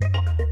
you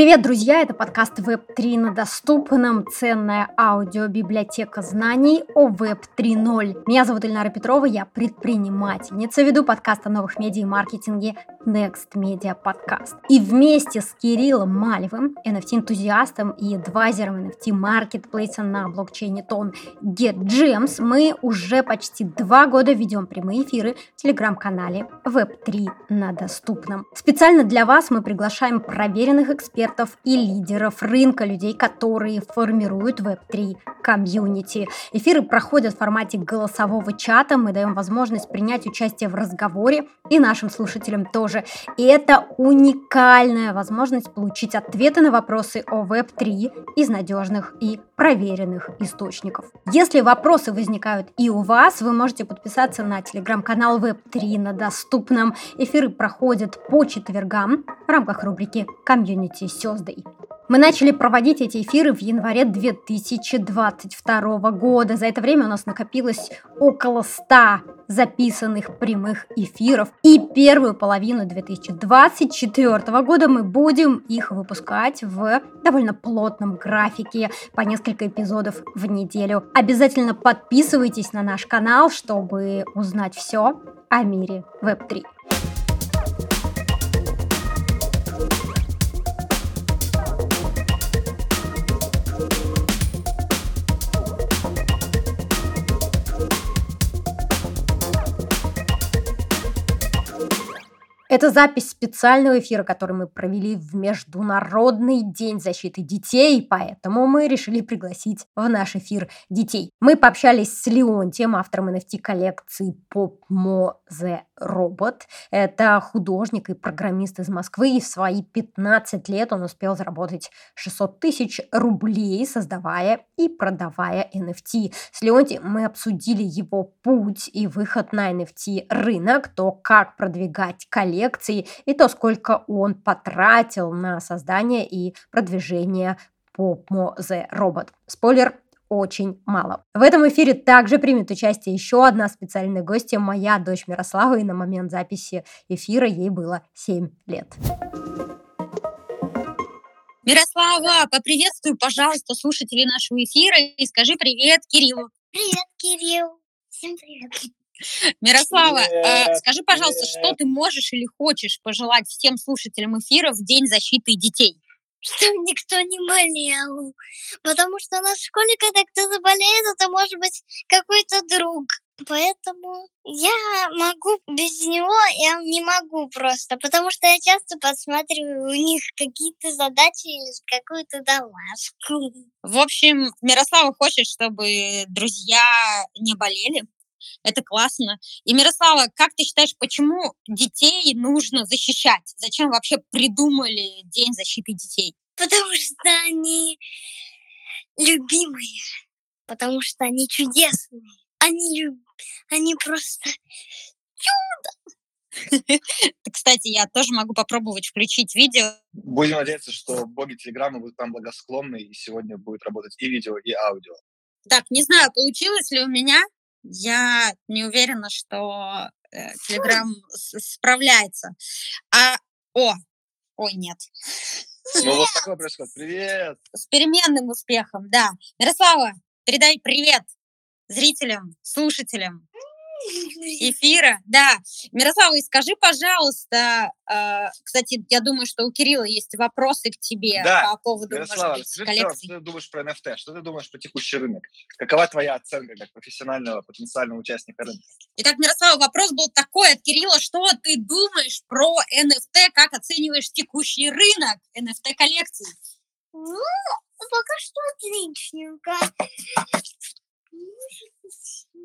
Привет, друзья! Это подкаст Web3 на доступном. Ценная аудиобиблиотека знаний о Web 3.0. Меня зовут Ильнара Петрова, я предпринимательница, веду подкаст о новых медиа и маркетинге Next Media Podcast. И вместе с Кириллом Малевым, NFT-энтузиастом и адвайзером NFT маркетплейса на блокчейне Тон GetGems, мы уже почти два года ведем прямые эфиры в телеграм-канале Web3 на доступном. Специально для вас мы приглашаем проверенных экспертов экспертов и лидеров рынка, людей, которые формируют Web3 комьюнити. Эфиры проходят в формате голосового чата, мы даем возможность принять участие в разговоре и нашим слушателям тоже. И это уникальная возможность получить ответы на вопросы о Web3 из надежных и проверенных источников. Если вопросы возникают и у вас, вы можете подписаться на телеграм-канал Web3 на доступном. Эфиры проходят по четвергам в рамках рубрики «Community Thursday». Мы начали проводить эти эфиры в январе 2022 года. За это время у нас накопилось около 100 записанных прямых эфиров. И первую половину 2024 года мы будем их выпускать в довольно плотном графике по несколько эпизодов в неделю. Обязательно подписывайтесь на наш канал, чтобы узнать все о мире Web3. Это запись специального эфира, который мы провели в Международный день защиты детей, поэтому мы решили пригласить в наш эфир детей. Мы пообщались с Леонтием, автором NFT-коллекции Pop Mo The Robot. Это художник и программист из Москвы, и в свои 15 лет он успел заработать 600 тысяч рублей, создавая и продавая NFT. С Леонтием мы обсудили его путь и выход на NFT рынок, то, как продвигать коллекцию, коллекции и то, сколько он потратил на создание и продвижение Popmo The Robot. Спойлер, очень мало. В этом эфире также примет участие еще одна специальная гостья, моя дочь Мирослава, и на момент записи эфира ей было 7 лет. Мирослава, поприветствуй, пожалуйста, слушателей нашего эфира и скажи привет Кириллу. Привет, Кирилл. Всем привет. Мирослава, э, скажи, пожалуйста, что ты можешь или хочешь пожелать всем слушателям эфира в День защиты детей? Чтобы никто не болел. Потому что на школе, когда кто заболеет, это может быть какой-то друг. Поэтому я могу без него, я не могу просто, потому что я часто подсматриваю у них какие-то задачи или какую-то домашку. В общем, Мирослава хочет, чтобы друзья не болели, это классно. И, Мирослава, как ты считаешь, почему детей нужно защищать? Зачем вообще придумали День защиты детей? Потому что они любимые, потому что они чудесные. Они, люб... они просто чудо. Кстати, я тоже могу попробовать включить видео. Будем надеяться, что боги Телеграма будут там благосклонны, и сегодня будет работать и видео, и аудио. Так, не знаю, получилось ли у меня. Я не уверена, что э, Telegram справляется. А, о, ой, нет. Ну вот такое происходит. Привет! С переменным успехом, да. Мирослава, передай привет зрителям, слушателям эфира. Да. Мирослава, и скажи, пожалуйста, э, кстати, я думаю, что у Кирилла есть вопросы к тебе да. по поводу, Мирослава, может быть, коллекции. Что ты думаешь про NFT? Что ты думаешь про текущий рынок? Какова твоя оценка как профессионального потенциального участника рынка? Итак, Мирослава, вопрос был такой от Кирилла. Что ты думаешь про NFT? Как оцениваешь текущий рынок NFT-коллекций? Ну, пока что отличненько.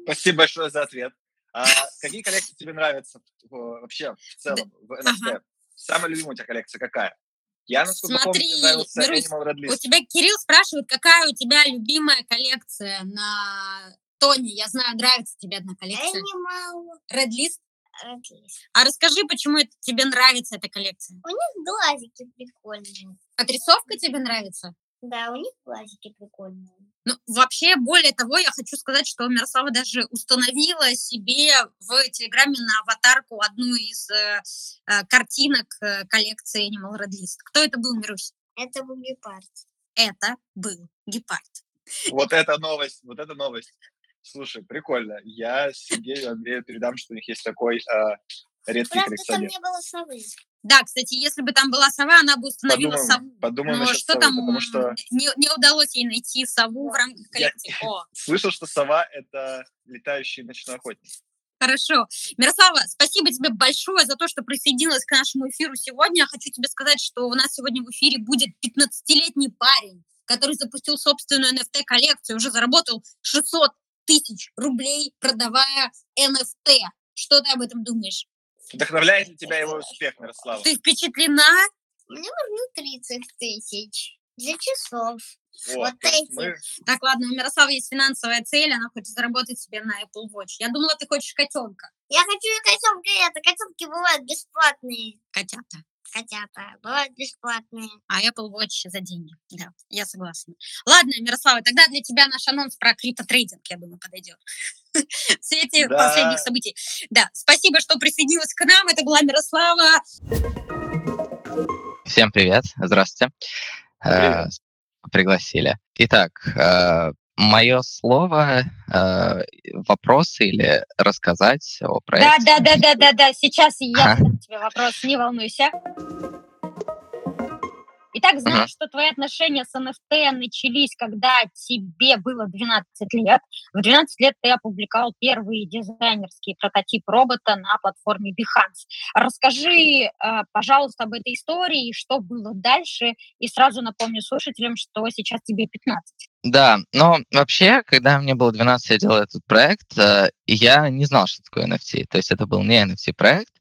Спасибо большое за ответ. А какие коллекции тебе нравятся вообще в целом в NFT? Ага. Самая любимая у тебя коллекция какая? Я, насколько Смотри, помню, тебе нравился Мирусь, Animal Red List. у тебя Кирилл спрашивает, какая у тебя любимая коллекция на Тони. Я знаю, нравится тебе одна коллекция. Animal Red List? Red List. А расскажи, почему это, тебе нравится эта коллекция? У них глазики прикольные. Отрисовка тебе нравится? Да, у них глазики прикольные. Ну, вообще, более того, я хочу сказать, что Мирослава даже установила себе в Телеграме на аватарку одну из э, э, картинок э, коллекции Animal Red List. Кто это был, Мирусь? Это был гепард. Это был гепард. Вот это новость, вот это новость. Слушай, прикольно. Я Сергею Андрею передам, что у них есть такой э, редкий Правда, там коллекционер. не было совы. Да, кстати, если бы там была сова, она бы установила Подумаем, сову. подумаем Но что совы, там, потому что не, не удалось ей найти сову в рамках Я- коллекции. О, слышал, что сова — это летающий ночной охотник. Хорошо. Мирослава, спасибо тебе большое за то, что присоединилась к нашему эфиру сегодня. Хочу тебе сказать, что у нас сегодня в эфире будет 15-летний парень, который запустил собственную NFT-коллекцию, уже заработал 600 тысяч рублей, продавая NFT. Что ты об этом думаешь? Вдохновляет ли тебя его успех, Мирослава? Ты впечатлена? Мне нужно 30 тысяч для часов. Вот, вот эти. мы- Так, ладно, у Мирославы есть финансовая цель, она хочет заработать себе на Apple Watch. Я думала, ты хочешь котенка. Я хочу и котенка, и это. Котенки бывают бесплатные. Котята. Котята бывают бесплатные. А Apple Watch за деньги. Да, я согласна. Ладно, Мирослава, тогда для тебя наш анонс про криптотрейдинг, я думаю, подойдет. В свете Да. последних событий. Да, спасибо, что присоединилась к нам. Это была Мирослава. Всем привет, здравствуйте. Привет. Э, Пригласили. Итак, мое слово, э, вопросы или рассказать о Да, проекте. да, да, да, да, да. Сейчас я задам тебе вопрос, не волнуйся. Итак, знаю, Ага. что твои отношения с NFT начались, когда тебе было 12 лет. В 12 лет ты опубликовал первый дизайнерский прототип робота на платформе Behance. Расскажи, э, пожалуйста, об этой истории, что было дальше, и сразу напомню слушателям, что сейчас тебе 15. Да, но вообще, когда мне было 12, я делал этот проект, э, и я не знал, что такое NFT. То есть это был не NFT-проект.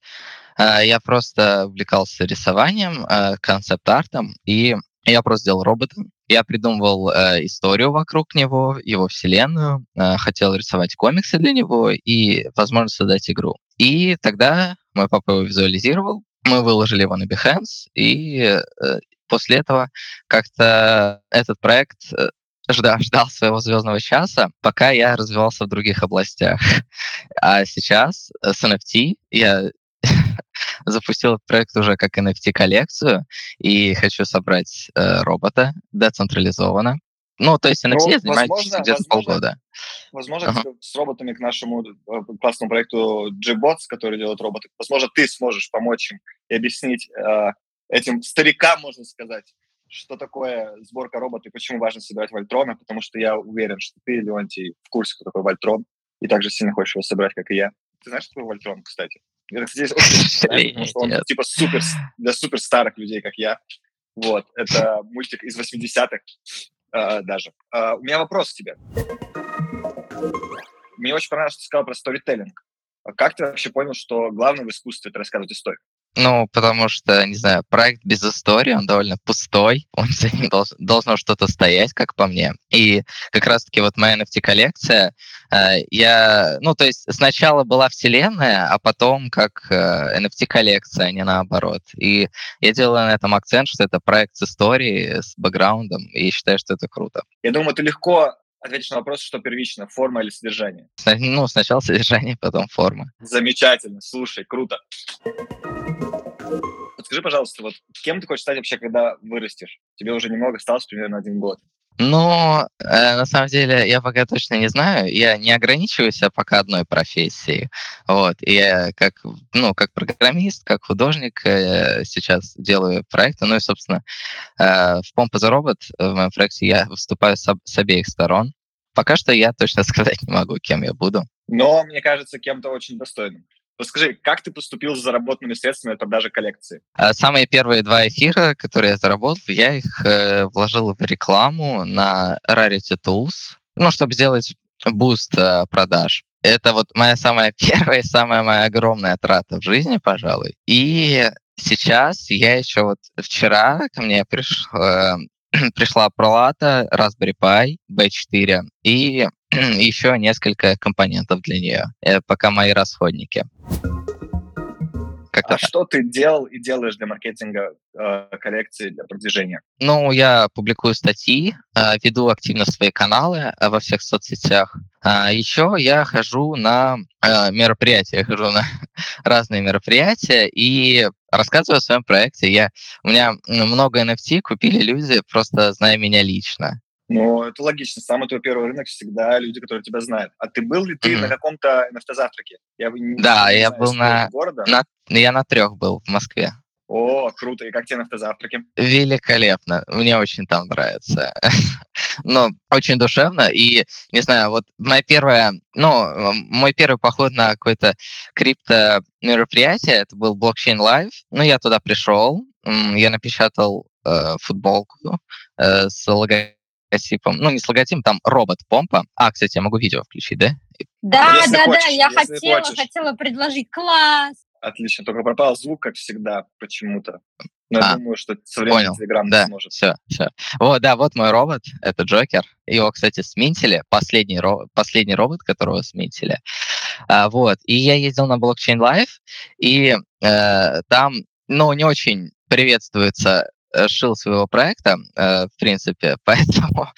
Э, Я просто увлекался рисованием, э, концепт-артом, и я просто делал робота. Я придумывал э, историю вокруг него, его вселенную, э, хотел рисовать комиксы для него и, возможно, создать игру. И тогда мой папа его визуализировал, мы выложили его на Behance, и э, после этого как-то этот проект э, ждал, ждал своего звездного часа, пока я развивался в других областях. А сейчас с NFT я запустил этот проект уже как NFT-коллекцию и хочу собрать э, робота децентрализованно. Ну, то есть NFT Ну, я занимаюсь возможно, где-то возможно, полгода. Возможно, тебе с роботами к нашему э, классному проекту Gbots, который делает роботы, возможно, ты сможешь помочь им и объяснить э, этим старикам, можно сказать, что такое сборка робота и почему важно собирать вольтрона, потому что я уверен, что ты, Леонтий, в курсе, кто такой вольтрон, и также сильно хочешь его собирать, как и я. Ты знаешь, что такое вольтрон, кстати? Это, кстати, очень сожалению, потому что он типа супер, для супер старых людей, как я. Вот, это мультик из 80-х э, даже. Э, у меня вопрос к тебе. Мне очень понравилось, что ты сказал про сторителлинг. А Как ты вообще понял, что главное в искусстве это рассказывать историю? Ну, потому что, не знаю, проект без истории, он довольно пустой, он за ним долж- должно что-то стоять, как по мне. И как раз-таки вот моя NFT-коллекция, э, я, ну, то есть сначала была вселенная, а потом как э, NFT-коллекция, а не наоборот. И я делаю на этом акцент, что это проект с историей, с бэкграундом, и считаю, что это круто. Я думаю, ты легко ответишь на вопрос, что первично, форма или содержание. Ну, сначала содержание, потом форма. Замечательно, слушай, круто. Подскажи, пожалуйста, вот кем ты хочешь стать вообще, когда вырастешь? Тебе уже немного осталось, примерно один год. Ну, э, на самом деле, я пока точно не знаю. Я не ограничиваюсь а пока одной профессией. Вот. Я как, ну, как программист, как художник э, сейчас делаю проекты. Ну и, собственно, э, в the Robot, э, в моем проекте, я выступаю с, с обеих сторон. Пока что я точно сказать не могу, кем я буду. Но, мне кажется, кем-то очень достойным. Подскажи, как ты поступил с заработанными средствами от продажи коллекции? А Самые первые два эфира, которые я заработал, я их э, вложил в рекламу на Rarity Tools, ну, чтобы сделать boost э, продаж. Это вот моя самая первая самая моя огромная трата в жизни, пожалуй. И сейчас я еще вот вчера ко мне приш, э, пришла плата, Raspberry Pi B4 и еще несколько компонентов для нее, э, пока мои расходники. Как-то а так. что ты делал и делаешь для маркетинга э, коллекции, для продвижения? Ну, я публикую статьи, э, веду активно свои каналы э, во всех соцсетях. А еще я хожу на э, мероприятия, я хожу на разные мероприятия и рассказываю о своем проекте. Я, у меня много NFT купили люди, просто зная меня лично. Ну, это логично. Самый твой первый рынок всегда люди, которые тебя знают. А ты был ли ты mm-hmm. на каком-то NFT-завтраке? Я не, да, не я знаю, был на, города. на... Я на трех был в Москве. О, круто. И как тебе автозавтраки? Великолепно. Мне очень там нравится. ну, очень душевно. И, не знаю, вот моя первая, ну, мой первый поход на какое-то крипто мероприятие, это был Blockchain Live. Ну, я туда пришел, я напечатал э, футболку э, с логотипом логотипом, ну не с логотипом, там робот-помпа. А, кстати, я могу видео включить, да? Да, если да, хочешь, да, я хотела, хочешь. хотела предложить. Класс! Отлично, только пропал звук, как всегда, почему-то. Но а, я думаю, что современный Телеграм да, сможет. Все, все. Вот, да, вот мой робот, это Джокер. Его, кстати, сминтили, последний, ро- последний робот, которого сминтили. А, вот, и я ездил на Blockchain Live, и э, там, ну, не очень приветствуется шил своего проекта, э, в принципе, поэтому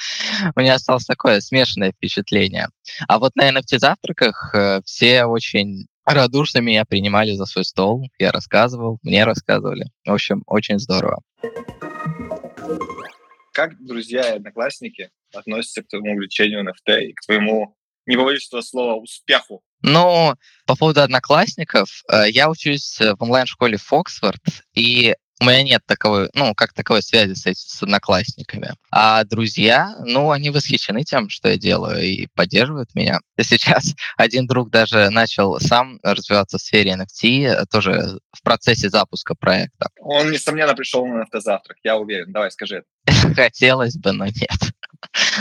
у меня осталось такое смешанное впечатление. А вот на NFT-завтраках э, все очень радушно меня принимали за свой стол, я рассказывал, мне рассказывали. В общем, очень здорово. Как друзья и одноклассники относятся к твоему увлечению NFT и к твоему, не побоюсь этого слова, успеху? Ну, по поводу одноклассников, я учусь в онлайн-школе Фоксфорд, и у меня нет таковой, ну, как таковой связи с, с одноклассниками. А друзья, ну, они восхищены тем, что я делаю, и поддерживают меня. И сейчас один друг даже начал сам развиваться в сфере NFT, тоже в процессе запуска проекта. Он, несомненно, пришел на автозавтрак, я уверен. Давай, скажи это. Хотелось бы, но нет.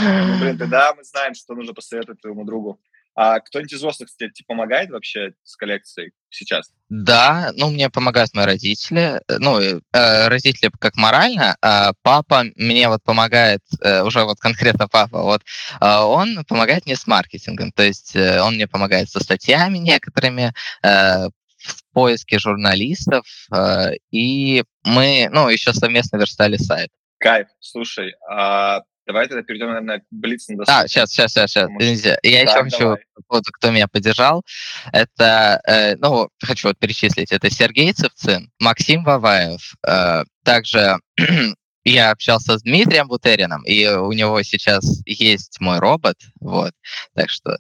Ну, блин, тогда мы знаем, что нужно посоветовать твоему другу. А кто-нибудь из взрослых тебе типа, помогает вообще с коллекцией сейчас? Да, ну, мне помогают мои родители. Э, ну, э, родители как морально, а папа мне вот помогает, э, уже вот конкретно папа, вот, э, он помогает мне с маркетингом. То есть э, он мне помогает со статьями некоторыми, э, в поиске журналистов, э, и мы, ну, еще совместно верстали сайт. Кайф. Слушай, а Давай тогда перейдем, наверное, к Блиц на А, сейчас, сейчас, сейчас, сейчас. Извините. Я так, еще хочу, вот, кто меня поддержал, это, э, ну, хочу вот перечислить, это Сергей Цевцин, Максим Ваваев, э, также я общался с Дмитрием Бутерином, и у него сейчас есть мой робот, вот, так что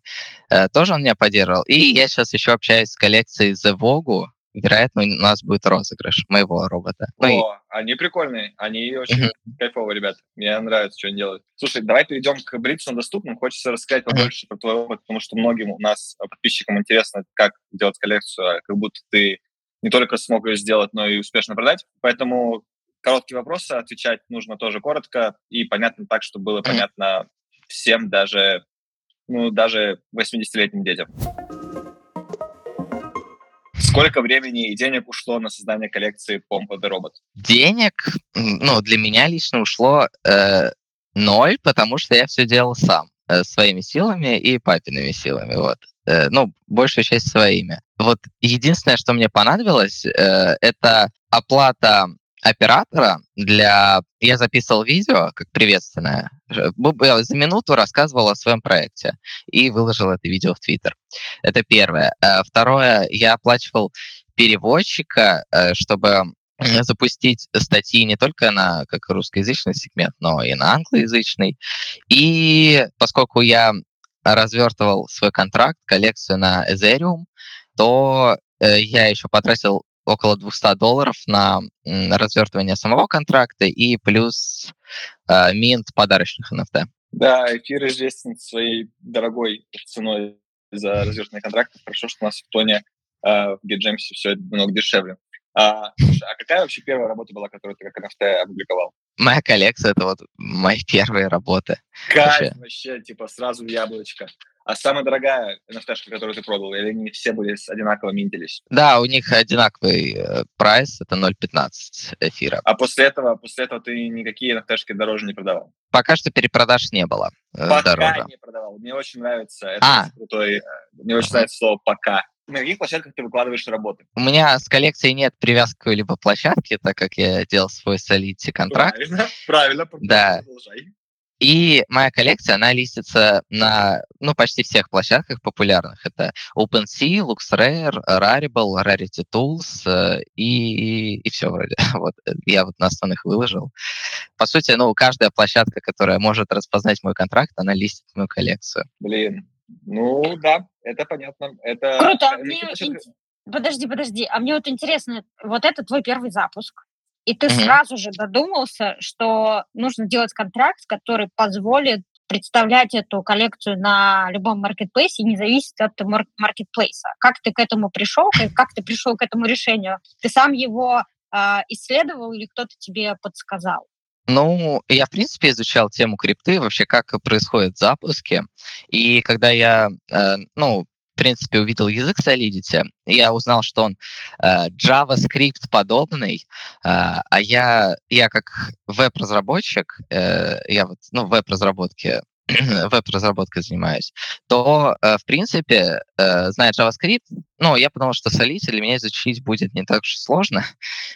э, тоже он меня поддерживал. И я сейчас еще общаюсь с коллекцией The Vogue, вероятно, у нас будет розыгрыш моего робота. Ну, О, и... они прикольные, они очень кайфовые ребята. Мне нравится, что они делают. Слушай, давай перейдем к Блицу на доступным. Хочется рассказать побольше про твой опыт, потому что многим у нас, а, подписчикам, интересно, как делать коллекцию, а как будто ты не только смог ее сделать, но и успешно продать. Поэтому короткие вопросы отвечать нужно тоже коротко и понятно так, чтобы было понятно всем, даже, ну, даже 80-летним детям. Сколько времени и денег ушло на создание коллекции Pompa the Robot? Денег, ну, для меня лично ушло э, ноль, потому что я все делал сам, э, своими силами и папиными силами, вот. Э, ну, большую часть своими. Вот единственное, что мне понадобилось, э, это оплата оператора для... Я записывал видео как приветственное. Я за минуту рассказывал о своем проекте и выложил это видео в Твиттер. Это первое. Э, второе, я оплачивал переводчика, э, чтобы запустить статьи не только на как русскоязычный сегмент, но и на англоязычный. И поскольку я развертывал свой контракт, коллекцию на Ethereum, то э, я еще потратил около 200 долларов на развертывание самого контракта и плюс э, минт подарочных NFT. Да, эфир известен своей дорогой ценой за развертывание контрактов. Хорошо, что у нас в Тоне э, в GetGems все намного дешевле. А, слушай, а какая вообще первая работа была, которую ты как NFT опубликовал? Моя коллекция — это вот мои первые работы. Кайф вообще, вообще типа сразу в яблочко. А самая дорогая NFT, которую ты продал, или они все были одинаково минтились? Да, у них одинаковый э, прайс, это 0.15 эфира. А после этого, после этого ты никакие NFT дороже не продавал? Пока что перепродаж не было. Э, пока дороже. не продавал. Мне очень нравится. Это а. крутой. Э, мне очень uh-huh. нравится слово «пока». на каких площадках ты выкладываешь работы? У меня с коллекцией нет привязки к какой-либо площадке, так как я делал свой Solidity контракт. Правильно, правильно. Да. Продолжай. И моя коллекция, она листится на ну, почти всех площадках популярных. Это OpenSea, LuxRare, Rarible, Rarity Tools э, и, и все вроде. Вот э, я вот на основных выложил. По сути, ну, каждая площадка, которая может распознать мой контракт, она листит мою коллекцию. Блин, ну да, это понятно. Это... Круто. А мне Подожди, подожди. А мне вот интересно, вот это твой первый запуск. И ты Мгм. сразу же додумался, что нужно делать контракт, который позволит представлять эту коллекцию на любом маркетплейсе, не зависит от мар- маркетплейса. Как ты к этому пришел? Как ты пришел к этому решению? Ты сам его а, исследовал или кто-то тебе подсказал? Ну, я, в принципе, изучал тему крипты, вообще, как происходят запуски. И когда я, э, ну, в принципе, увидел язык Solidity, я узнал, что он э, JavaScript подобный, э, а я, я как веб-разработчик, э, я вот, ну, в веб-разработке веб-разработкой занимаюсь, то, э, в принципе, э, зная JavaScript, ну, я подумал, что Solidity для меня изучить будет не так уж сложно,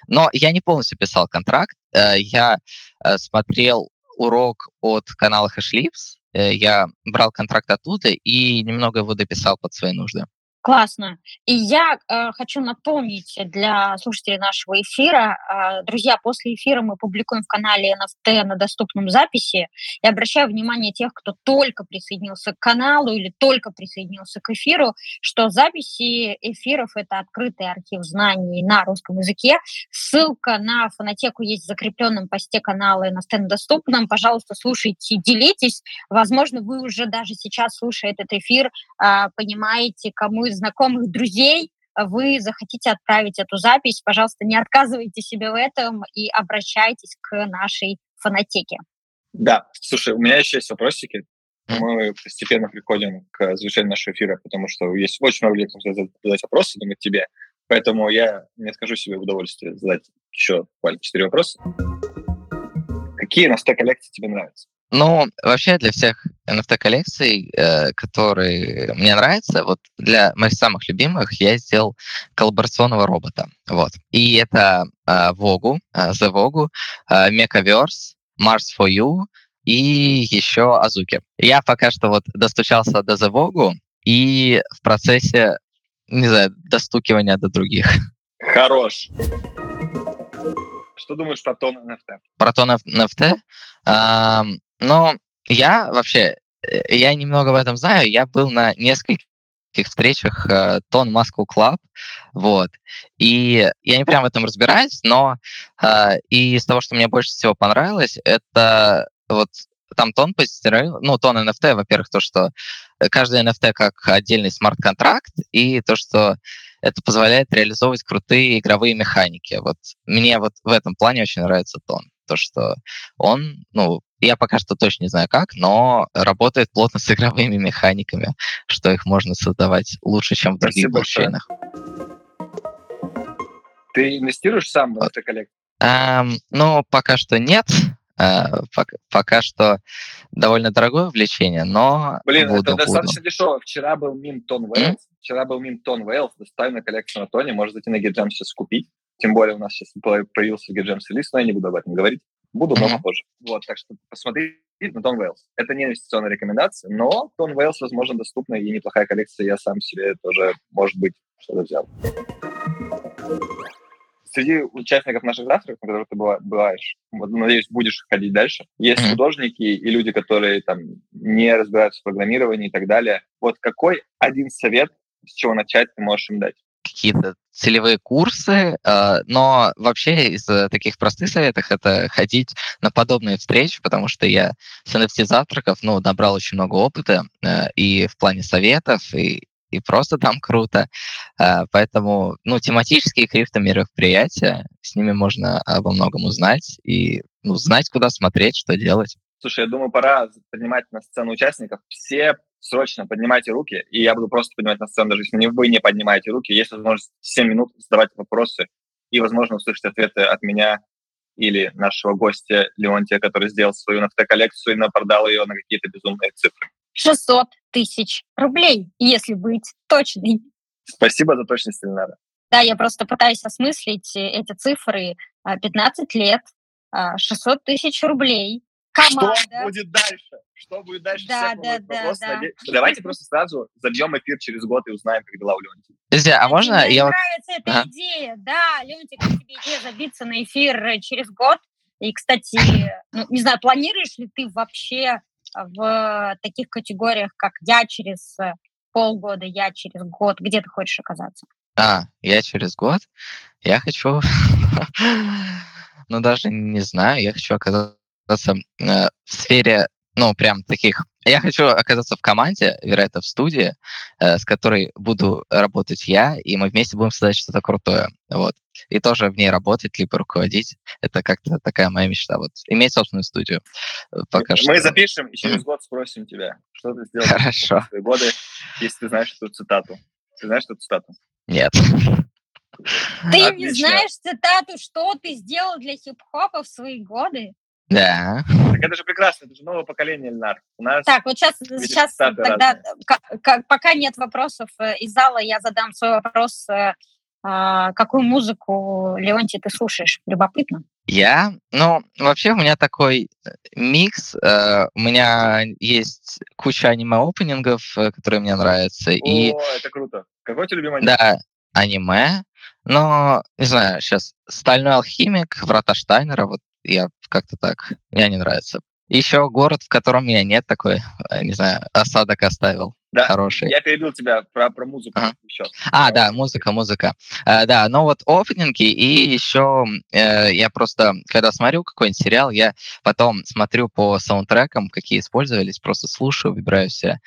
но я не полностью писал контракт, э, я э, смотрел урок от канала HashLips, я брал контракт оттуда и немного его дописал под свои нужды. Классно. И я э, хочу напомнить для слушателей нашего эфира, э, друзья, после эфира мы публикуем в канале NFT на доступном записи. И обращаю внимание тех, кто только присоединился к каналу или только присоединился к эфиру, что записи эфиров — это открытый архив знаний на русском языке. Ссылка на фонотеку есть в закрепленном посте канала NFT на доступном. Пожалуйста, слушайте, делитесь. Возможно, вы уже даже сейчас, слушая этот эфир, а, понимаете, кому из знакомых друзей вы захотите отправить эту запись, пожалуйста, не отказывайте себе в этом и обращайтесь к нашей фонотеке. Да, слушай, у меня еще есть вопросики. Мы постепенно приходим к завершению нашего эфира, потому что есть очень много людей, кто хотят задать вопросы, думаю, тебе. Поэтому я не скажу себе в удовольствие задать еще буквально четыре вопроса. Какие NFT-коллекции тебе нравятся? Ну, вообще для всех NFT-коллекций, э, которые мне нравятся, вот для моих самых любимых я сделал коллаборационного робота. Вот. И это э, Вогу, э, The Vogu, э, Mechaverse, Mars for You и еще Азуки. Я пока что вот достучался до The Vogu и в процессе, не знаю, достукивания до других. Хорош. Что думаешь про тон NFT? Про тон NFT. Ам, но я вообще, э, я немного в этом знаю. Я был на нескольких встречах э, Тон Muscle Club, вот. И я не прям в этом разбираюсь, но э, и из того, что мне больше всего понравилось, это вот там Тон позиционировал, ну, Тон NFT, во-первых, то, что каждый NFT как отдельный смарт-контракт, и то, что это позволяет реализовывать крутые игровые механики. Вот мне вот в этом плане очень нравится Тон. То, что он, ну, я пока что точно не знаю как, но работает плотно с игровыми механиками, что их можно создавать лучше, чем в других Спасибо большое. блокчейнах. Ты инвестируешь сам в NFT-коллекцию? Эм, ну, пока что нет. Э, пока, что довольно дорогое увлечение, но Блин, буду, это буду. достаточно дешево. Вчера был мим Тон Вейлс. Вчера был мим Тон Вейлс. Доставим на коллекцию на Тоне. Можно зайти на GitGem сейчас купить. Тем более у нас сейчас появился GitGem лист, но я не буду об этом говорить. Буду, но позже. Вот, так что посмотри на Тон Вейлс. Это не инвестиционная рекомендация, но Тон Вейлс, возможно, доступная и неплохая коллекция. Я сам себе тоже, может быть, что-то взял. Среди участников наших завтраков, на которых ты быва- бываешь, вот, надеюсь, будешь ходить дальше, есть Мгм. художники и люди, которые там не разбираются в программировании и так далее. Вот какой один совет, с чего начать, ты можешь им дать? какие-то целевые курсы, э, но вообще из э, таких простых советов это ходить на подобные встречи, потому что я с NFT завтраков, ну, набрал очень много опыта э, и в плане советов, и, и просто там круто. Э, поэтому, ну, тематические криптомероприятия, с ними можно обо многом узнать и ну, знать, куда смотреть, что делать. Слушай, я думаю, пора поднимать на сцену участников. Все срочно поднимайте руки, и я буду просто поднимать на сцену, даже если вы не поднимаете руки. Есть возможность 7 минут задавать вопросы и, возможно, услышать ответы от меня или нашего гостя Леонтия, который сделал свою NFT-коллекцию и напродал ее на какие-то безумные цифры. 600 тысяч рублей, если быть точной. Спасибо за точность, Ильнара. Да, я просто пытаюсь осмыслить эти цифры. 15 лет, 600 тысяч рублей, команда. Что будет дальше? Что будет дальше? Да, да, да, да. Давайте просто сразу забьем эфир через год и узнаем, как дела у Леонтия. Друзья, а можно Мне я... нравится эта ага. идея. Да, Леонтик, тебе идея забиться на эфир через год. И, кстати, ну, не знаю, планируешь ли ты вообще в таких категориях, как я через полгода, я через год, где ты хочешь оказаться? А, я через год? Я хочу... ну, даже не знаю, я хочу оказаться э, в сфере, ну, прям таких... Я хочу оказаться в команде, вероятно, в студии, э, с которой буду работать я, и мы вместе будем создать что-то крутое. Вот. И тоже в ней работать, либо руководить. Это как-то такая моя мечта. Вот. Иметь собственную студию. Э, пока мы что. Мы запишем и через год спросим тебя, что ты сделал Хорошо. в свои годы, если ты знаешь эту цитату. Ты знаешь эту цитату? Нет. Ты Отлично. не знаешь цитату, что ты сделал для хип-хопа в свои годы? Да. Так это же прекрасно, это же новое поколение. У нас так, вот сейчас, сейчас тогда, пока нет вопросов э, из зала, я задам свой вопрос. Э, а, какую музыку, Леонтий, ты слушаешь? Любопытно. Я? Ну, вообще у меня такой э, микс. У меня есть куча аниме-опенингов, которые мне нравятся. О, и... это круто. Какой твой любимый аниме? Да, аниме. Но, не знаю, сейчас «Стальной алхимик», «Врата Штайнера», вот я как-то так, мне не нравится. Еще город, в котором меня нет такой, э, не знаю, осадок оставил. Да, хороший. я перебил тебя про, про музыку ага. еще. А, да, музыка, музыка. А, да, ну вот опенинги, и еще э, я просто, когда смотрю какой-нибудь сериал, я потом смотрю по саундтрекам, какие использовались, просто слушаю, выбираю все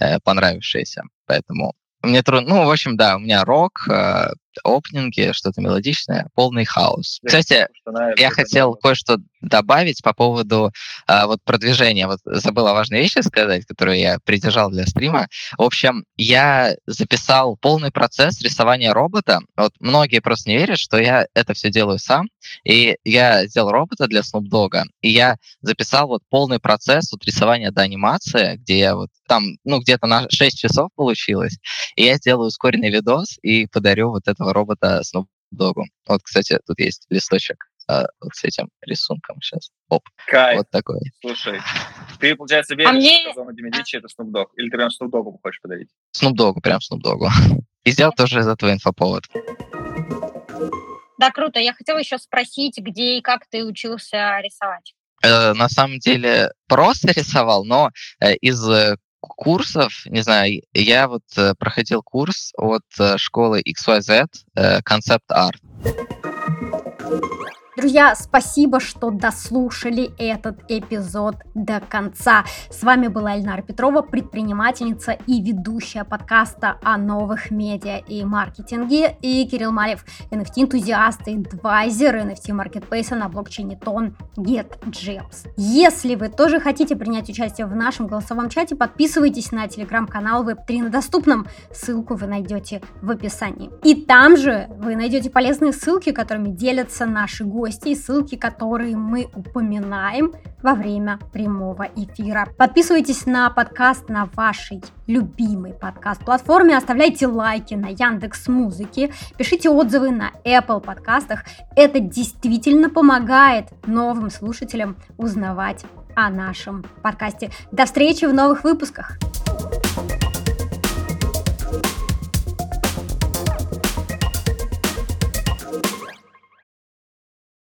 э, понравившиеся. Поэтому мне трудно. Ну, в общем, да, у меня рок, э, опенинги, что-то мелодичное, полный хаос. Кстати, я хотел кое-что добавить по поводу а, вот продвижения. Вот забыла важные вещи сказать, которые я придержал для стрима. В общем, я записал полный процесс рисования робота. Вот многие просто не верят, что я это все делаю сам. И я сделал робота для Snoop Dogg, и я записал вот полный процесс от рисования до анимации, где я вот там, ну, где-то на 6 часов получилось. И я сделаю ускоренный видос и подарю вот этого робота Snoop Dogg. Вот, кстати, тут есть листочек а, вот с этим рисунком сейчас. Оп. Кайф. Вот такой. Слушай, ты, получается, веришь, а мне... что Зона Демидичи это Snoop Dogg? Или ты прям Snoop хочешь подарить? Snoop прям Snoop. И сделал тоже из этого инфоповод. Да, круто. Я хотела еще спросить, где и как ты учился рисовать? Э, на самом деле просто рисовал, но э, из э, курсов, не знаю, я вот э, проходил курс от э, школы XYZ э, Concept Art. Друзья, спасибо, что дослушали этот эпизод до конца. С вами была Эльнара Петрова, предпринимательница и ведущая подкаста о новых медиа и маркетинге, и Кирилл Малев, NFT-энтузиаст и адвайзер NFT-маркетплейса на блокчейне Тон GetJabs. Если вы тоже хотите принять участие в нашем голосовом чате, подписывайтесь на телеграм-канал Web3 на доступном. Ссылку вы найдете в описании. И там же вы найдете полезные ссылки, которыми делятся наши гости гости и ссылки, которые мы упоминаем во время прямого эфира. Подписывайтесь на подкаст на вашей любимой подкаст-платформе, оставляйте лайки на Яндекс Музыке, пишите отзывы на Apple подкастах. Это действительно помогает новым слушателям узнавать о нашем подкасте. До встречи в новых выпусках!